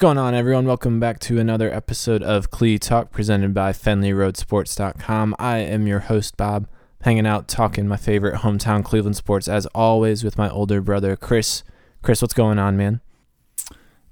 going on, everyone? Welcome back to another episode of Clee Talk presented by FenleyRoadSports.com. I am your host, Bob, hanging out, talking my favorite hometown Cleveland sports, as always, with my older brother, Chris. Chris, what's going on, man?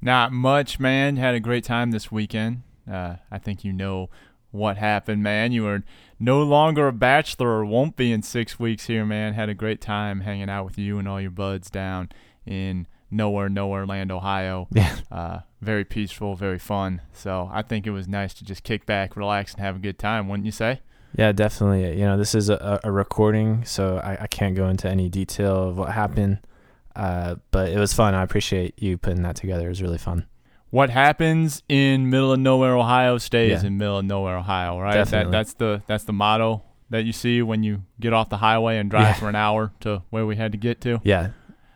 Not much, man. Had a great time this weekend. Uh, I think you know what happened, man. You are no longer a bachelor or won't be in six weeks here, man. Had a great time hanging out with you and all your buds down in nowhere, nowhere land, Ohio. Yeah. Uh, very peaceful, very fun. So I think it was nice to just kick back, relax, and have a good time, wouldn't you say? Yeah, definitely. You know, this is a, a recording, so I, I can't go into any detail of what happened. Uh, but it was fun. I appreciate you putting that together. It was really fun. What happens in middle of nowhere Ohio stays Yeah. in middle of nowhere Ohio, right? Definitely. That, that's the that's the motto that you see when you get off the highway and drive Yeah. for an hour to where we had to get to. Yeah.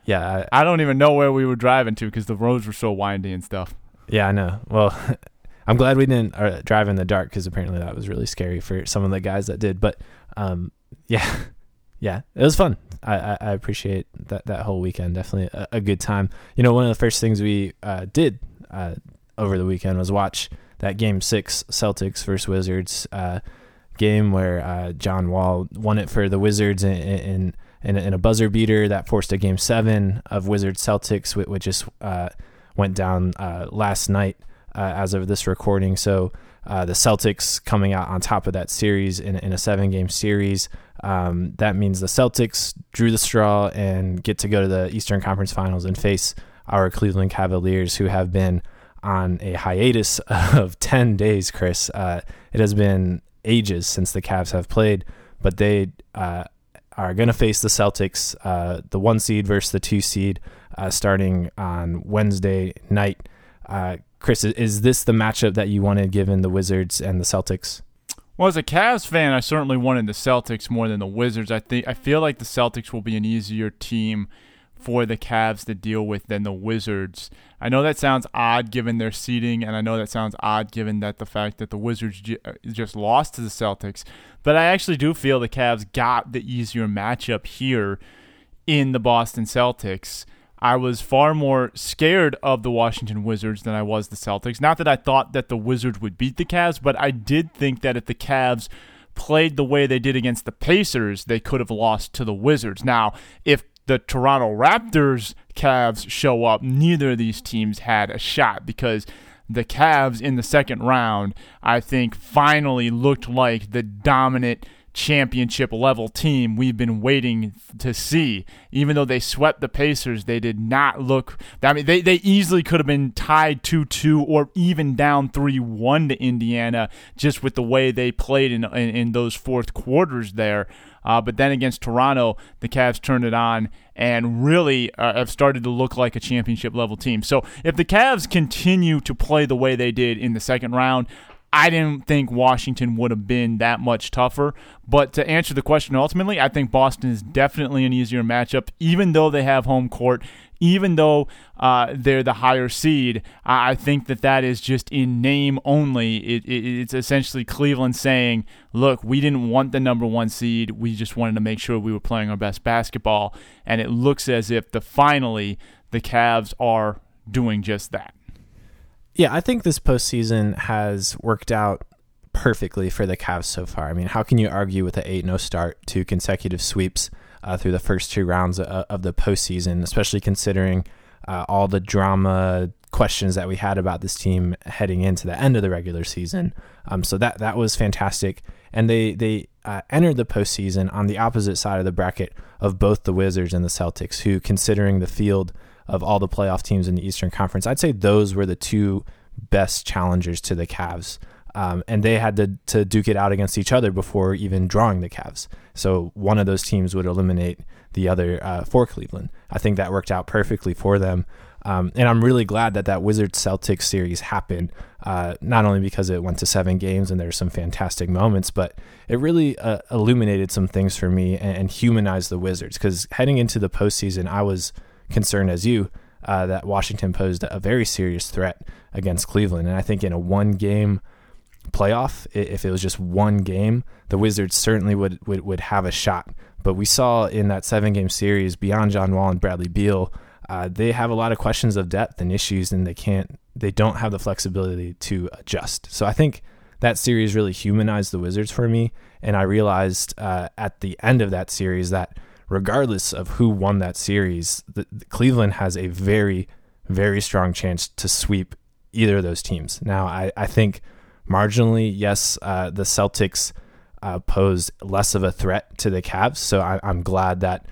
Yeah. I, I don't even know where we were driving to because the roads were so windy and stuff. Yeah, I know. Well, I'm glad we didn't uh, drive in the dark because apparently that was really scary for some of the guys that did. But um, yeah, yeah, it was fun. I, I, I appreciate that that whole weekend. Definitely a, a good time. You know, one of the first things we uh, did uh, over the weekend was watch that game six Celtics versus Wizards uh, game where uh, John Wall won it for the Wizards and, in in a, buzzer beater that forced a game seven of Wizards Celtics, which, which just uh, went down uh, last night uh, as of this recording. So uh, the Celtics coming out on top of that series in, in a seven game series. Um, that means the Celtics drew the straw and get to go to the Eastern Conference Finals and face our Cleveland Cavaliers, who have been on a hiatus of 10 days, Chris. Uh, it has been ages since the Cavs have played, but they uh, are going to face the Celtics, uh, the one seed versus the two seed, uh, starting on Wednesday night. Uh, Chris, is this the matchup that you wanted given the Wizards and the Celtics? Well, as a Cavs fan, I certainly wanted the Celtics more than the Wizards. I think I feel like the Celtics will be an easier team for the Cavs to deal with than the Wizards. I know that sounds odd given their seeding, and I know that sounds odd given that the fact that the Wizards uh, just lost to the Celtics. But I actually do feel the Cavs got the easier matchup here in the Boston Celtics. I was far more scared of the Washington Wizards than I was the Celtics. Not that I thought that the Wizards would beat the Cavs, but I did think that if the Cavs played the way they did against the Pacers, they could have lost to the Wizards. Now, if the Toronto Raptors Cavs show up, neither of these teams had a shot because the Cavs in the second round, I think, finally looked like the dominant championship level team we've been waiting to see. Even though they swept the Pacers, they did not look. I mean, they, they easily could have been tied 2 2 or even down 3 1 to Indiana just with the way they played in, in, in those fourth quarters there. Uh, but then against Toronto, the Cavs turned it on and really uh, have started to look like a championship level team. So if the Cavs continue to play the way they did in the second round, I didn't think Washington would have been that much tougher. But to answer the question ultimately, I think Boston is definitely an easier matchup, even though they have home court, even though uh, they're the higher seed. I think that that is just in name only. It, it, it's essentially Cleveland saying, look, we didn't want the number one seed. We just wanted to make sure we were playing our best basketball. And it looks as if the finally the Cavs are doing just that. Yeah, I think this postseason has worked out perfectly for the Cavs so far. I mean, how can you argue with an 8 0 start, two consecutive sweeps uh, through the first two rounds of, of the postseason, especially considering uh, all the drama questions that we had about this team heading into the end of the regular season? Um, so that, that was fantastic. And they, they uh, entered the postseason on the opposite side of the bracket of both the Wizards and the Celtics, who, considering the field, of all the playoff teams in the Eastern Conference, I'd say those were the two best challengers to the Cavs. Um, and they had to, to duke it out against each other before even drawing the Cavs. So one of those teams would eliminate the other uh, for Cleveland. I think that worked out perfectly for them. Um, and I'm really glad that that Wizards Celtics series happened, uh, not only because it went to seven games and there's some fantastic moments, but it really uh, illuminated some things for me and, and humanized the Wizards. Because heading into the postseason, I was concerned as you uh, that Washington posed a very serious threat against Cleveland. And I think in a one game playoff, if it was just one game, the Wizards certainly would, would, would have a shot. But we saw in that seven game series, beyond John Wall and Bradley Beal, uh, they have a lot of questions of depth and issues, and they can't, they don't have the flexibility to adjust. So I think that series really humanized the Wizards for me, and I realized uh, at the end of that series that regardless of who won that series, the, the Cleveland has a very, very strong chance to sweep either of those teams. Now, I, I think marginally, yes, uh, the Celtics uh, pose less of a threat to the Cavs, so I, am glad that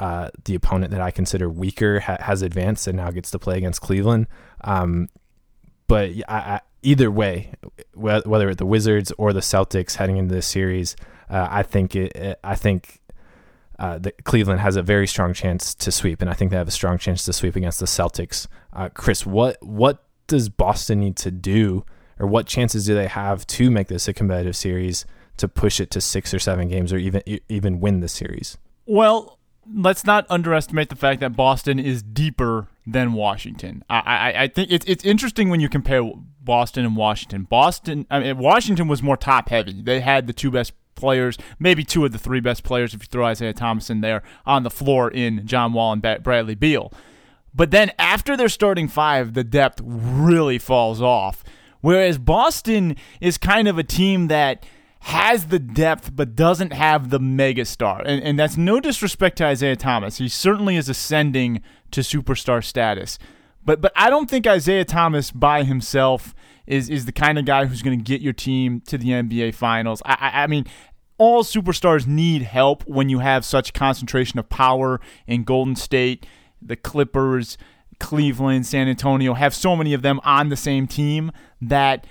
uh, the opponent that I consider weaker ha- has advanced and now gets to play against Cleveland. Um, but I, I, either way, whether it's the Wizards or the Celtics heading into this series, uh, I think it, I think uh, Cleveland has a very strong chance to sweep, and I think they have a strong chance to sweep against the Celtics. Uh, Chris, what what does Boston need to do, or what chances do they have to make this a competitive series to push it to six or seven games, or even even win the series? Well, let's not underestimate the fact that Boston is deeper than Washington. I, I, I think it's it's interesting when you compare Boston and Washington. Boston, I mean, Washington was more top heavy. They had the two best players, maybe two of the three best players if you throw Isaiah Thomas in there on the floor in John Wall and Bradley Beal. But then after their starting five, the depth really falls off. Whereas Boston is kind of a team that has the depth but doesn't have the megastar. And, and that's no disrespect to Isaiah Thomas. He certainly is ascending to superstar status. But but I don't think Isaiah Thomas by himself is is the kind of guy who's going to get your team to the NBA Finals. I, I, I mean, all superstars need help when you have such concentration of power in Golden State, the Clippers, Cleveland, San Antonio have so many of them on the same team that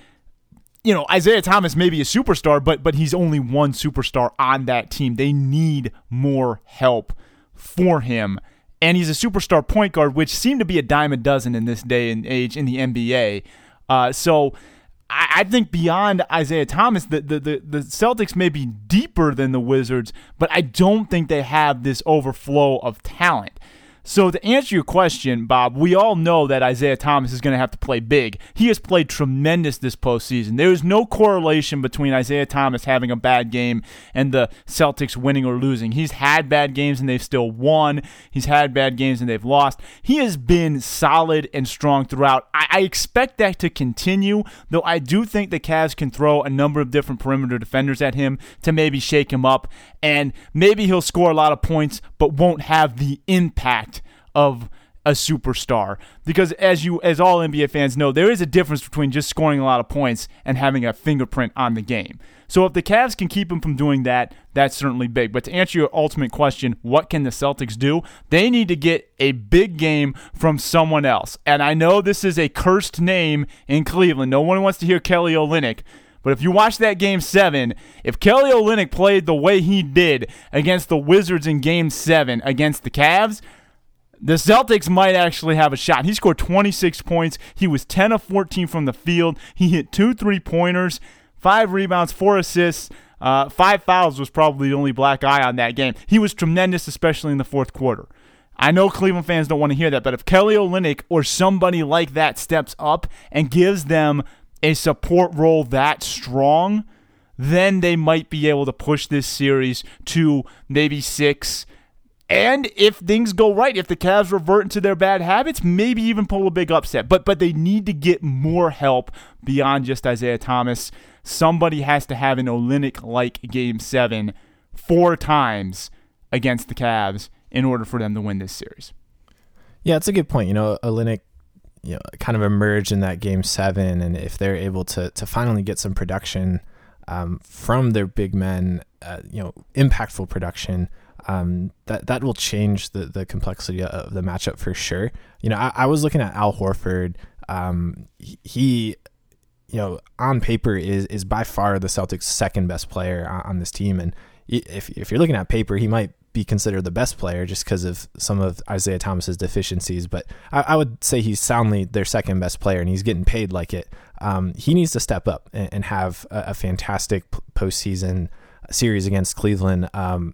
you know, Isaiah Thomas may be a superstar, but but he's only one superstar on that team. They need more help for him. And he's a superstar point guard, which seemed to be a dime a dozen in this day and age in the NBA. Uh, so I, I, think beyond Isaiah Thomas, the, the, the, the Celtics may be deeper than the Wizards, but I don't think they have this overflow of talent. So to answer your question, Bob, we all know that Isaiah Thomas is going to have to play big. He has played tremendous this postseason. There is no correlation between Isaiah Thomas having a bad game and the Celtics winning or losing. He's had bad games and they've still won. He's had bad games and they've lost. He has been solid and strong throughout. I, I expect that to continue, though I do think the Cavs can throw a number of different perimeter defenders at him to maybe shake him up, and maybe he'll score a lot of points, but won't have the impact of a superstar because as you as all NBA fans know there is a difference between just scoring a lot of points and having a fingerprint on the game. So if the Cavs can keep him from doing that, that's certainly big. But to answer your ultimate question, what can the Celtics do? They need to get a big game from someone else. And I know this is a cursed name in Cleveland. No one wants to hear Kelly Olynyk. But if you watch that game seven, if Kelly Olynyk played the way he did against the Wizards in game seven against the Cavs, the Celtics might actually have a shot. He scored 26 points. He was 10 of 14 from the field. He hit two three pointers, five rebounds, four assists. Uh, five fouls was probably the only black eye on that game. He was tremendous, especially in the fourth quarter. I know Cleveland fans don't want to hear that, but if Kelly Olynyk or somebody like that steps up and gives them a support role that strong, then they might be able to push this series to maybe six, and if things go right, if the Cavs revert into their bad habits, maybe even pull a big upset. But but they need to get more help beyond just Isaiah Thomas. Somebody has to have an Olynyk like game seven four times against the Cavs in order for them to win this series. Yeah, it's a good point. You know, Olynyk you know, kind of emerged in that game seven, and if they're able to to finally get some production um, from their big men, uh, you know, impactful production, um, that that will change the the complexity of the matchup for sure. You know, I, I was looking at Al Horford. Um, he, you know, on paper is is by far the Celtics' second best player on, on this team, and if if you're looking at paper, he might be considered the best player just because of some of Isaiah Thomas's deficiencies. But I, I, would say he's soundly their second best player, and he's getting paid like it. Um, he needs to step up and, and have a, a, fantastic postseason series against Cleveland. Um,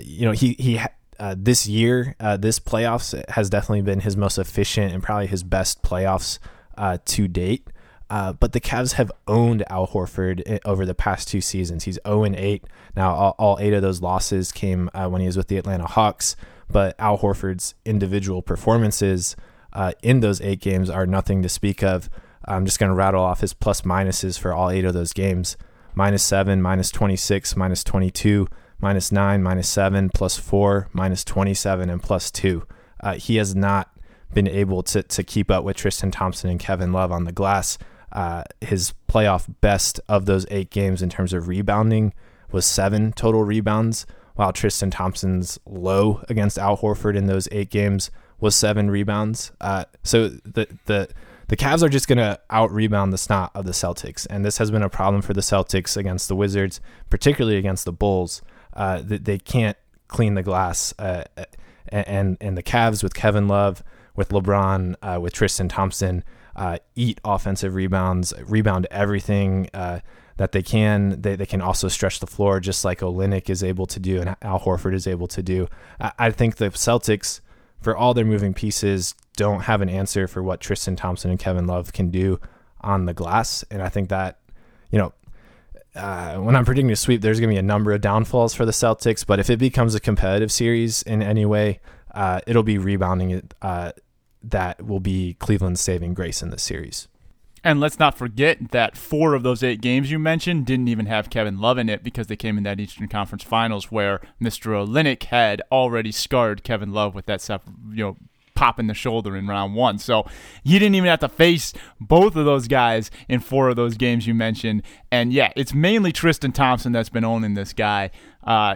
you know, he he uh, this year, uh, this playoffs has definitely been his most efficient and probably his best playoffs uh, to date. Uh, but the Cavs have owned Al Horford eh, over the past two seasons. He's 0 and 8. Now, all, all eight of those losses came uh, when he was with the Atlanta Hawks. but Al Horford's individual performances uh, in those eight games are nothing to speak of. I'm just going to rattle off his plus minuses for all eight of those games minus 7, minus 26, minus 22, minus 9, minus 7, plus 4, minus 27, and plus 2. Uh, he has not been able to, to keep up with Tristan Thompson and Kevin Love on the glass. Uh, his playoff best of those eight games in terms of rebounding was seven total rebounds, while Tristan Thompson's low against Al Horford in those eight games was seven rebounds. Uh, so the the the Cavs are just going to out rebound the snot of the Celtics, and this has been a problem for the Celtics against the Wizards, particularly against the Bulls. Uh, they can't clean the glass, uh, and and the Cavs with Kevin Love, with LeBron, uh, with Tristan Thompson, uh, eat offensive rebounds, rebound everything uh, that they can. They, they can also stretch the floor just like Olynyk is able to do and Al Horford is able to do. I, I think the Celtics, for all their moving pieces, don't have an answer for what Tristan Thompson and Kevin Love can do on the glass. And I think that, you know, uh, when I'm predicting a sweep, there's going to be a number of downfalls for the Celtics. But if it becomes a competitive series in any way, uh, it'll be rebounding uh, that will be Cleveland's saving grace in this series. And let's not forget that four of those eight games you mentioned didn't even have Kevin Love in it because they came in that Eastern Conference Finals where Mr. Olynyk had already scarred Kevin Love with that you know pop in the shoulder in round one. So you didn't even have to face both of those guys in four of those games you mentioned. And yeah, it's mainly Tristan Thompson that's been owning this guy. Uh,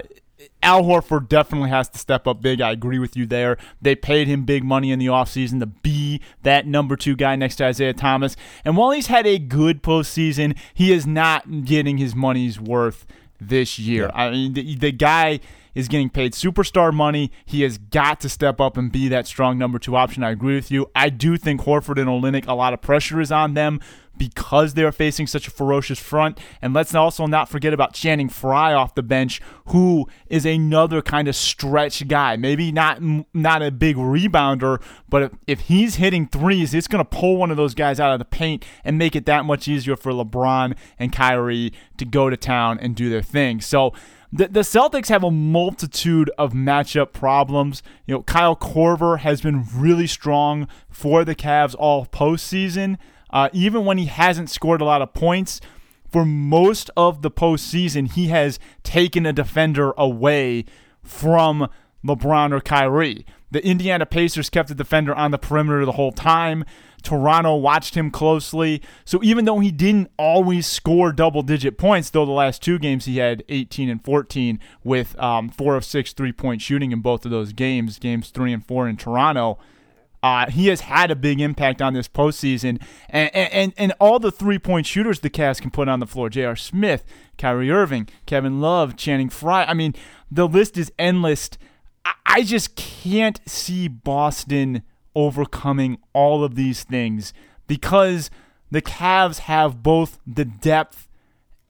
Al Horford definitely has to step up big. I agree with you there. They paid him big money in the offseason to be that number two guy next to Isaiah Thomas. And while he's had a good postseason, he is not getting his money's worth this year. Yeah. I mean, the, the guy is getting paid superstar money. He has got to step up and be that strong number two option. I agree with you. I do think Horford and Olynyk, a lot of pressure is on them because they're facing such a ferocious front. And let's also not forget about Channing Frye off the bench, who is another kind of stretch guy. Maybe not not a big rebounder, but if, if he's hitting threes, it's going to pull one of those guys out of the paint and make it that much easier for LeBron and Kyrie to go to town and do their thing. So the, the Celtics have a multitude of matchup problems. You know, Kyle Korver has been really strong for the Cavs all postseason. Uh, even when he hasn't scored a lot of points, for most of the postseason, he has taken a defender away from LeBron or Kyrie. The Indiana Pacers kept the defender on the perimeter the whole time. Toronto watched him closely. So even though he didn't always score double digit points, though the last two games he had 18 and 14 with um, four of six three point shooting in both of those games, games three and four in Toronto. Uh, he has had a big impact on this postseason, and and, and all the three point shooters the Cavs can put on the floor: J.R. Smith, Kyrie Irving, Kevin Love, Channing Frye. I mean, the list is endless. I, I just can't see Boston overcoming all of these things because the Cavs have both the depth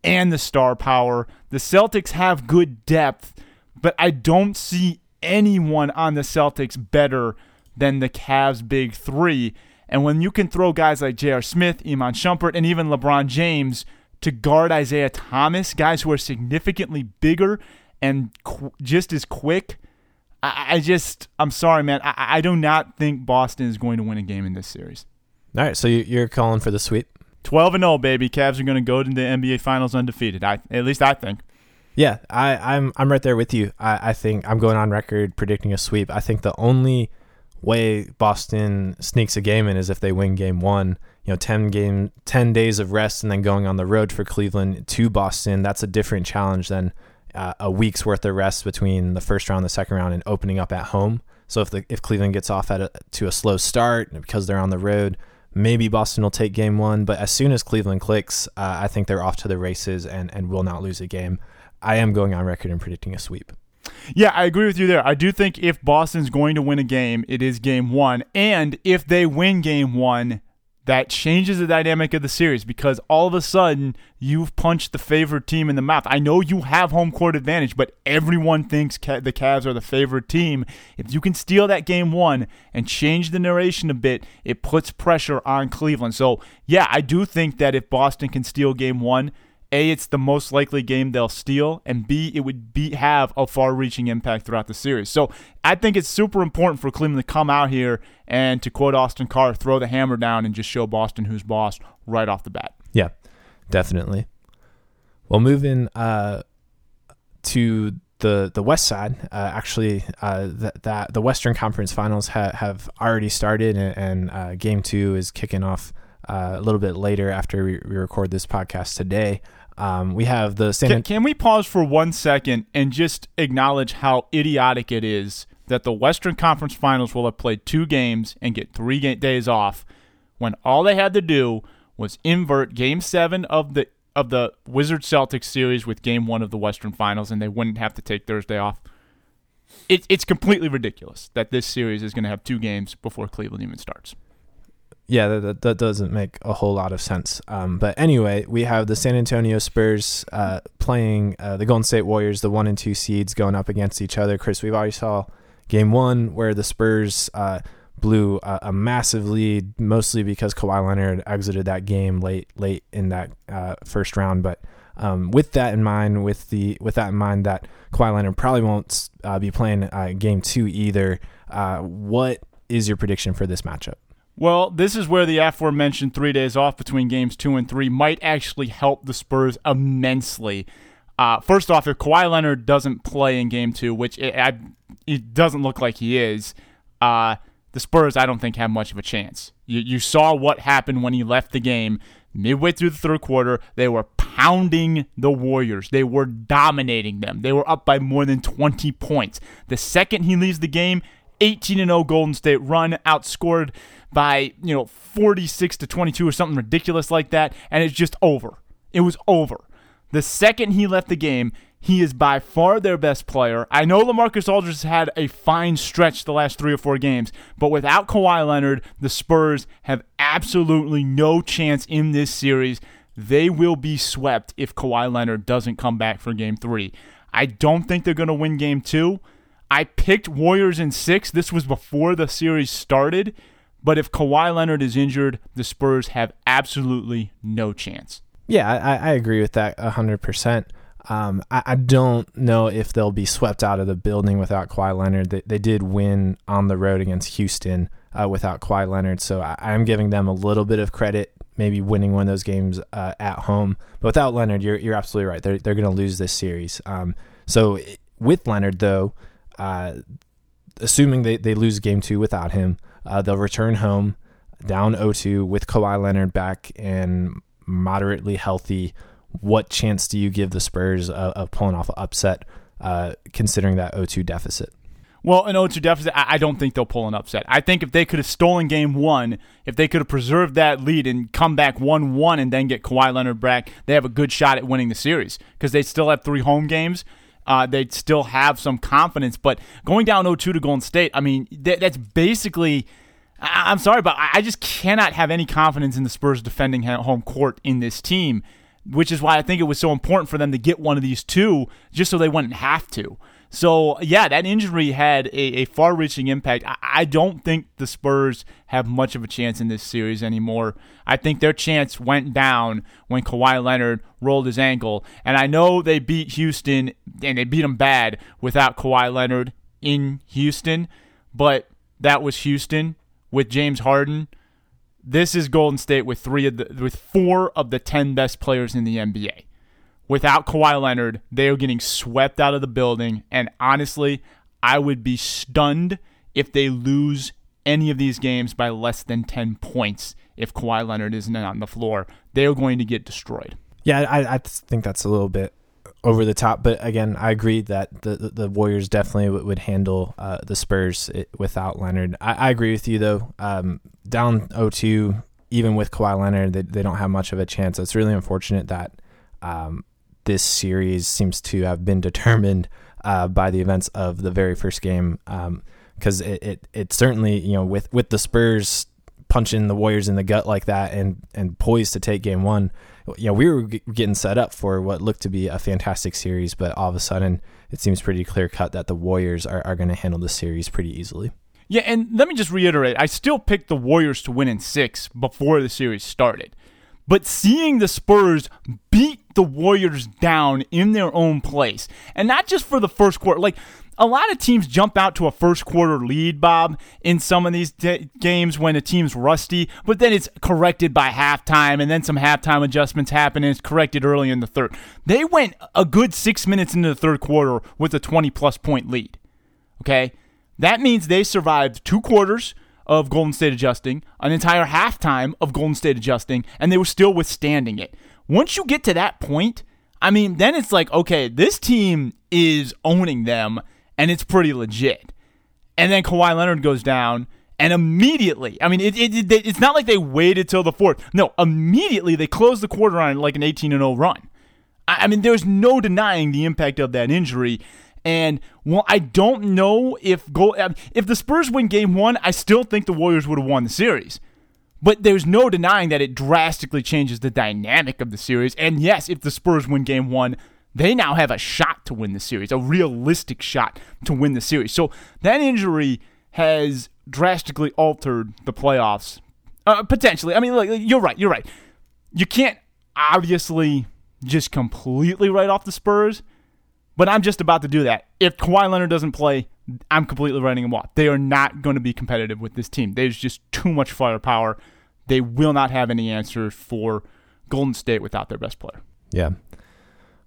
and the star power. The Celtics have good depth, but I don't see anyone on the Celtics better than the Cavs' big three. And when you can throw guys like J.R. Smith, Iman Shumpert, and even LeBron James to guard Isaiah Thomas, guys who are significantly bigger and qu- just as quick – I, I just, I'm sorry, man. I, I do not think Boston is going to win a game in this series. All right, so you're calling for the sweep. 12 and 0, baby. Cavs are going to go to the NBA Finals undefeated. I, at least I think. Yeah, I, I'm I'm right there with you. I, I think I'm going on record predicting a sweep. I think the only way Boston sneaks a game in is if they win game one. You know, ten game, ten days of rest, and then going on the road for Cleveland to Boston. That's a different challenge than uh, a week's worth of rest between the first round and the second round and opening up at home. So if the if Cleveland gets off at a, to a slow start because they're on the road, maybe Boston will take game one. But as soon as Cleveland clicks, uh, I think they're off to the races and and will not lose a game. I am going on record and predicting a sweep. Yeah, I agree with you there. I do think if Boston's going to win a game, it is game one. And if they win game one, that changes the dynamic of the series because all of a sudden you've punched the favorite team in the mouth. I know you have home court advantage, but everyone thinks the Cavs are the favorite team. If you can steal that game one and change the narration a bit, it puts pressure on Cleveland. So, yeah, I do think that if Boston can steal game one A, it's the most likely game they'll steal, and B, it would be have a far-reaching impact throughout the series. So I think it's super important for Cleveland to come out here and, to quote Austin Carr, throw the hammer down and just show Boston who's boss right off the bat. Yeah, definitely. Well, moving uh, to the the West side, uh, actually, uh, that that the Western Conference Finals ha- have already started, and, and uh, Game Two is kicking off uh, a little bit later after we, we record this podcast today. Um, we have the San. Can, can we pause for one second and just acknowledge how idiotic it is that the Western Conference Finals will have played two games and get three days off, when all they had to do was invert Game Seven of the of the Wizard Celtics series with Game One of the Western Finals, and they wouldn't have to take Thursday off. It, it's completely ridiculous that this series is going to have two games before Cleveland even starts yeah, that, that doesn't make a whole lot of sense. Um, but anyway, we have the San Antonio Spurs uh, playing uh, the Golden State Warriors, the one and two seeds, going up against each other. Chris, we've already saw game one where the Spurs uh, blew a, a, massive lead, mostly because Kawhi Leonard exited that game late late in that uh, first round. But um, with that in mind, with the with that in mind, that Kawhi Leonard probably won't uh, be playing uh, game two either. what is your prediction for this matchup? Well, this is where the aforementioned three days off between games two and three might actually help the Spurs immensely. Uh, first off, if Kawhi Leonard doesn't play in game two, which it, I, it doesn't look like he is, uh, the Spurs, I don't think, have much of a chance. You, you saw what happened when he left the game. Midway through the third quarter, they were pounding the Warriors. They were dominating them. They were up by more than 20 points. The second he leaves the game, 18 0 Golden State run, outscored by, you know, 46 to 22 or something ridiculous like that, and it's just over. It was over. The second he left the game, he is by far their best player. I know LaMarcus Aldridge has had a fine stretch the last three or four games, but without Kawhi Leonard, the Spurs have absolutely no chance in this series. They will be swept if Kawhi Leonard doesn't come back for game three. I don't think they're going to win game two. I picked Warriors in six. This was before the series started. But if Kawhi Leonard is injured, the Spurs have absolutely no chance. Yeah, I, I agree with that 100%. Um, I, I, don't know if they'll be swept out of the building without Kawhi Leonard. They, they did win on the road against Houston uh, without Kawhi Leonard, so I, am giving them a little bit of credit, maybe winning one of those games uh, at home. But without Leonard, you're you're absolutely right. They're they're going to lose this series. Um, so with Leonard, though, uh, assuming they, they lose game two without him, uh, they'll return home down 0-2 with Kawhi Leonard back and moderately healthy. What chance do you give the Spurs of, of pulling off an upset, uh, considering that 0-2 deficit? Well, an 0-2 deficit, I don't think they'll pull an upset. I think if they could have stolen game one, if they could have preserved that lead and come back 1-1 and then get Kawhi Leonard back, they have a good shot at winning the series because they still have three home games uh, they'd still have some confidence. But going down 0-2 to Golden State, I mean, that, that's basically. I, am sorry, but I just cannot have any confidence in the Spurs defending home court in this team, which is why I think it was so important for them to get one of these two, just so they wouldn't have to. So yeah, that injury had a, a far-reaching impact. I, I, don't think the Spurs have much of a chance in this series anymore. I think their chance went down when Kawhi Leonard rolled his ankle, and I know they beat Houston and they beat them bad without Kawhi Leonard in Houston, but that was Houston with James Harden. This is Golden State with three of the with four of the ten best players in the NBA without Kawhi Leonard, they are getting swept out of the building. And honestly, I would be stunned if they lose any of these games by less than 10 points if Kawhi Leonard isn't on the floor. They're going to get destroyed. Yeah, I, I think that's a little bit over the top. But again, I agree that the the Warriors definitely would, would handle uh, the Spurs without Leonard. I, I, agree with you though. Um, down 0-2, even with Kawhi Leonard, they, they don't have much of a chance. It's really unfortunate that um, this series seems to have been determined uh, by the events of the very first game. Because um, it, it, it certainly, you know, with, with the Spurs punching the Warriors in the gut like that and, and poised to take game one, you know, we were g- getting set up for what looked to be a fantastic series, but all of a sudden it seems pretty clear cut that the Warriors are, are going to handle the series pretty easily. Yeah, and let me just reiterate I still picked the Warriors to win in six before the series started. But seeing the Spurs the Warriors down in their own place. And not just for the first quarter. Like, a lot of teams jump out to a first quarter lead, Bob, in some of these de- games when a team's rusty, but then it's corrected by halftime, and then some halftime adjustments happen, and it's corrected early in the third. They went a good six minutes into the third quarter with a 20 plus point lead. Okay? That means they survived two quarters of Golden State adjusting, an entire halftime of Golden State adjusting, and they were still withstanding it. Once you get to that point, I mean, then it's like, okay, this team is owning them and it's pretty legit. And then Kawhi Leonard goes down, and immediately, I mean, it, it, it, it's not like they waited till the fourth. No, immediately they closed the quarter on like an 18 0 run. I, I mean, there's no denying the impact of that injury. And well, I don't know if go if the Spurs win Game One, I still think the Warriors would have won the series. But there's no denying that it drastically changes the dynamic of the series. And yes, if the Spurs win Game One, they now have a shot to win the series, a realistic shot to win the series. So that injury has drastically altered the playoffs. Uh, potentially. I mean, look, you're right. You're right. You can't obviously just completely write off the Spurs, but I'm just about to do that. If Kawhi Leonard doesn't play, I'm completely writing them off. They are not going to be competitive with this team. There's just too much firepower. They will not have any answers for Golden State without their best player. Yeah.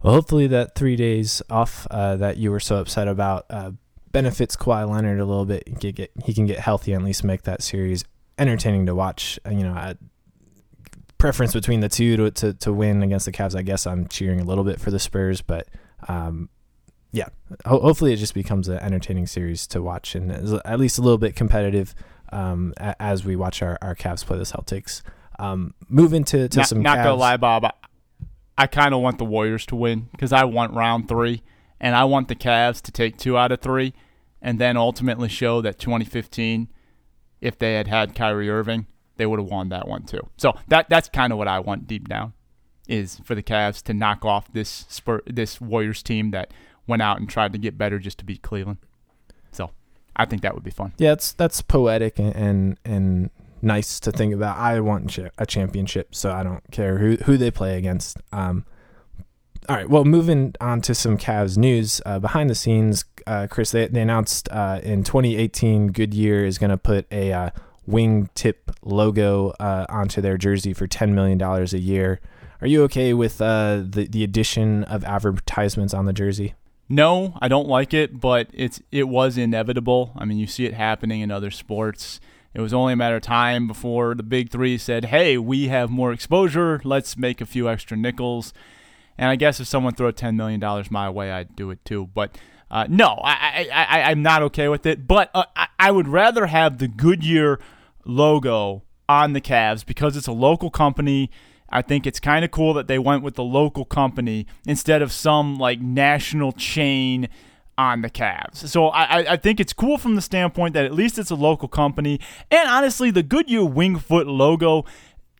Well, hopefully that three days off uh, that you were so upset about uh, benefits Kawhi Leonard a little bit. He can get he can get healthy and at least make that series entertaining to watch. Uh, you know, a preference between the two to, to to win against the Cavs. I guess I'm cheering a little bit for the Spurs, but um, yeah, ho- hopefully it just becomes an entertaining series to watch and at least a little bit competitive um, as we watch our, our Cavs play the Celtics. Um, move into to not, some. Not Cavs. gonna lie, Bob. I kind of want the Warriors to win because I want round three, and I want the Cavs to take two out of three, and then ultimately show that 2015, if they had had Kyrie Irving, they would have won that one too. So that that's kind of what I want deep down, is for the Cavs to knock off this Spur, this Warriors team that went out and tried to get better just to beat Cleveland. So I think that would be fun. Yeah, that's that's poetic and and, and nice to think about. I want a championship, so I don't care who who they play against. Um, all right, well, moving on to some Cavs news. Uh, behind the scenes, uh, Chris, they, they announced uh, in 2018 Goodyear is going to put a uh, wingtip logo uh, onto their jersey for $10 million a year. Are you okay with uh, the, the addition of advertisements on the jersey? No, I don't like it, but it's it was inevitable. I mean, you see it happening in other sports. It was only a matter of time before the big three said, "Hey, we have more exposure. Let's make a few extra nickels." And I guess if someone threw ten million dollars my way, I'd do it too. But uh, no, I, I, I, am not okay with it. But uh, I, I would rather have the Goodyear logo on the Cavs because it's a local company. I think it's kind of cool that they went with the local company instead of some like national chain on the Cavs. So I, I think it's cool from the standpoint that at least it's a local company. And honestly, the Goodyear Wingfoot logo,